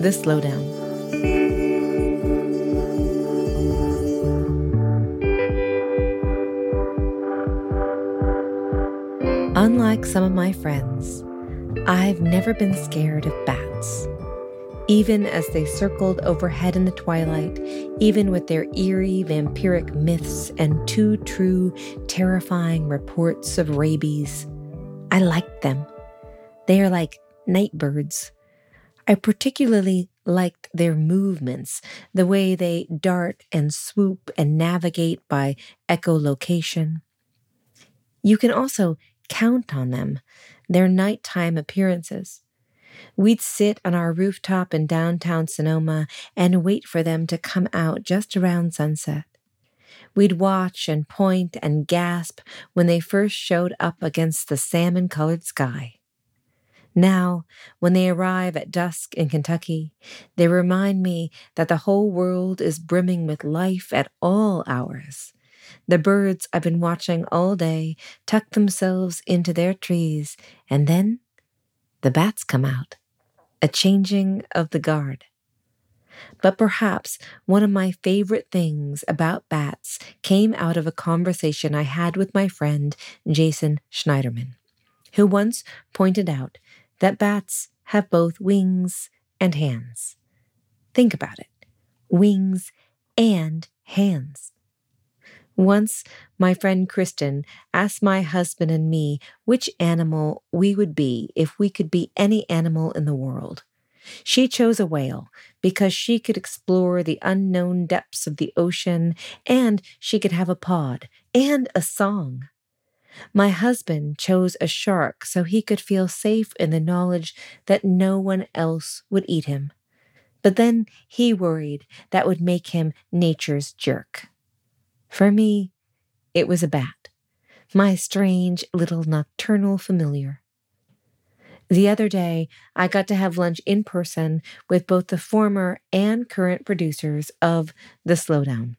The Slowdown. Unlike some of my friends, I've never been scared of bats. Even as they circled overhead in the twilight, even with their eerie vampiric myths and too true, terrifying reports of rabies, I liked them. They are like night birds. I particularly liked their movements, the way they dart and swoop and navigate by echolocation. You can also count on them, their nighttime appearances. We'd sit on our rooftop in downtown Sonoma and wait for them to come out just around sunset. We'd watch and point and gasp when they first showed up against the salmon colored sky. Now, when they arrive at dusk in Kentucky, they remind me that the whole world is brimming with life at all hours. The birds I've been watching all day tuck themselves into their trees, and then the bats come out, a changing of the guard. But perhaps one of my favorite things about bats came out of a conversation I had with my friend Jason Schneiderman, who once pointed out that bats have both wings and hands. Think about it wings and hands. Once, my friend Kristen asked my husband and me which animal we would be if we could be any animal in the world. She chose a whale because she could explore the unknown depths of the ocean and she could have a pod and a song. My husband chose a shark so he could feel safe in the knowledge that no one else would eat him. But then he worried that would make him nature's jerk. For me, it was a bat, my strange little nocturnal familiar. The other day, I got to have lunch in person with both the former and current producers of The Slowdown.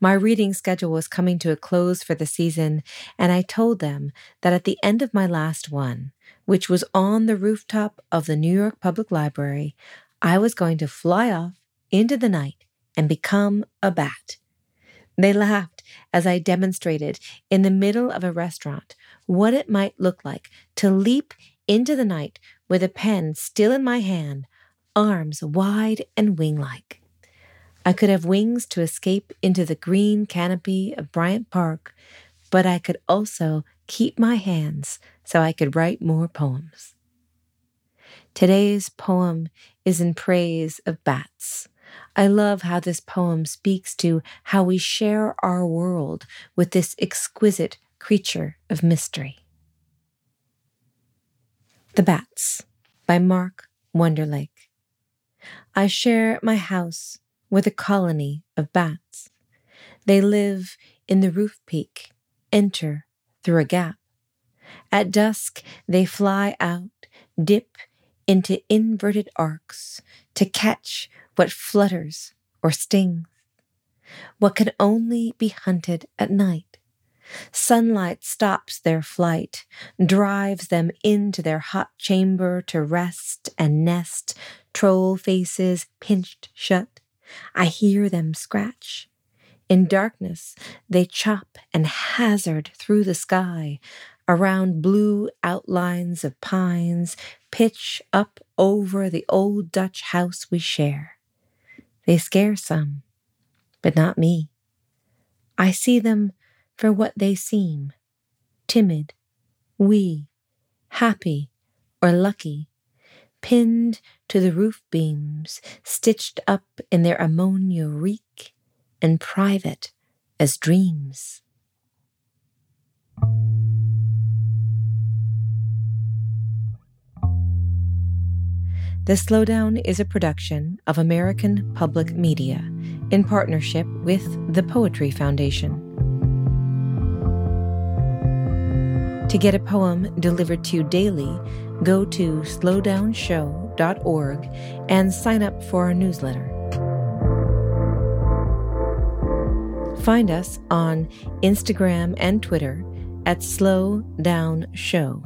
My reading schedule was coming to a close for the season, and I told them that at the end of my last one, which was on the rooftop of the New York Public Library, I was going to fly off into the night and become a bat they laughed as I demonstrated in the middle of a restaurant what it might look like to leap into the night with a pen still in my hand, arms wide and wing like. I could have wings to escape into the green canopy of Bryant Park, but I could also keep my hands so I could write more poems. Today's poem is in praise of bats. I love how this poem speaks to how we share our world with this exquisite creature of mystery. The Bats by Mark Wunderlich. I share my house with a colony of bats. They live in the roof peak, enter through a gap. At dusk, they fly out, dip into inverted arcs to catch what flutters or stings, what can only be hunted at night. Sunlight stops their flight, drives them into their hot chamber to rest and nest, troll faces pinched shut. I hear them scratch. In darkness, they chop and hazard through the sky, around blue outlines of pines, pitch up over the old Dutch house we share. They scare some, but not me. I see them for what they seem timid, wee, happy, or lucky, pinned to the roof beams, stitched up in their ammonia reek, and private as dreams. The Slowdown is a production of American Public Media in partnership with the Poetry Foundation. To get a poem delivered to you daily, go to slowdownshow.org and sign up for our newsletter. Find us on Instagram and Twitter at Slow Down Show.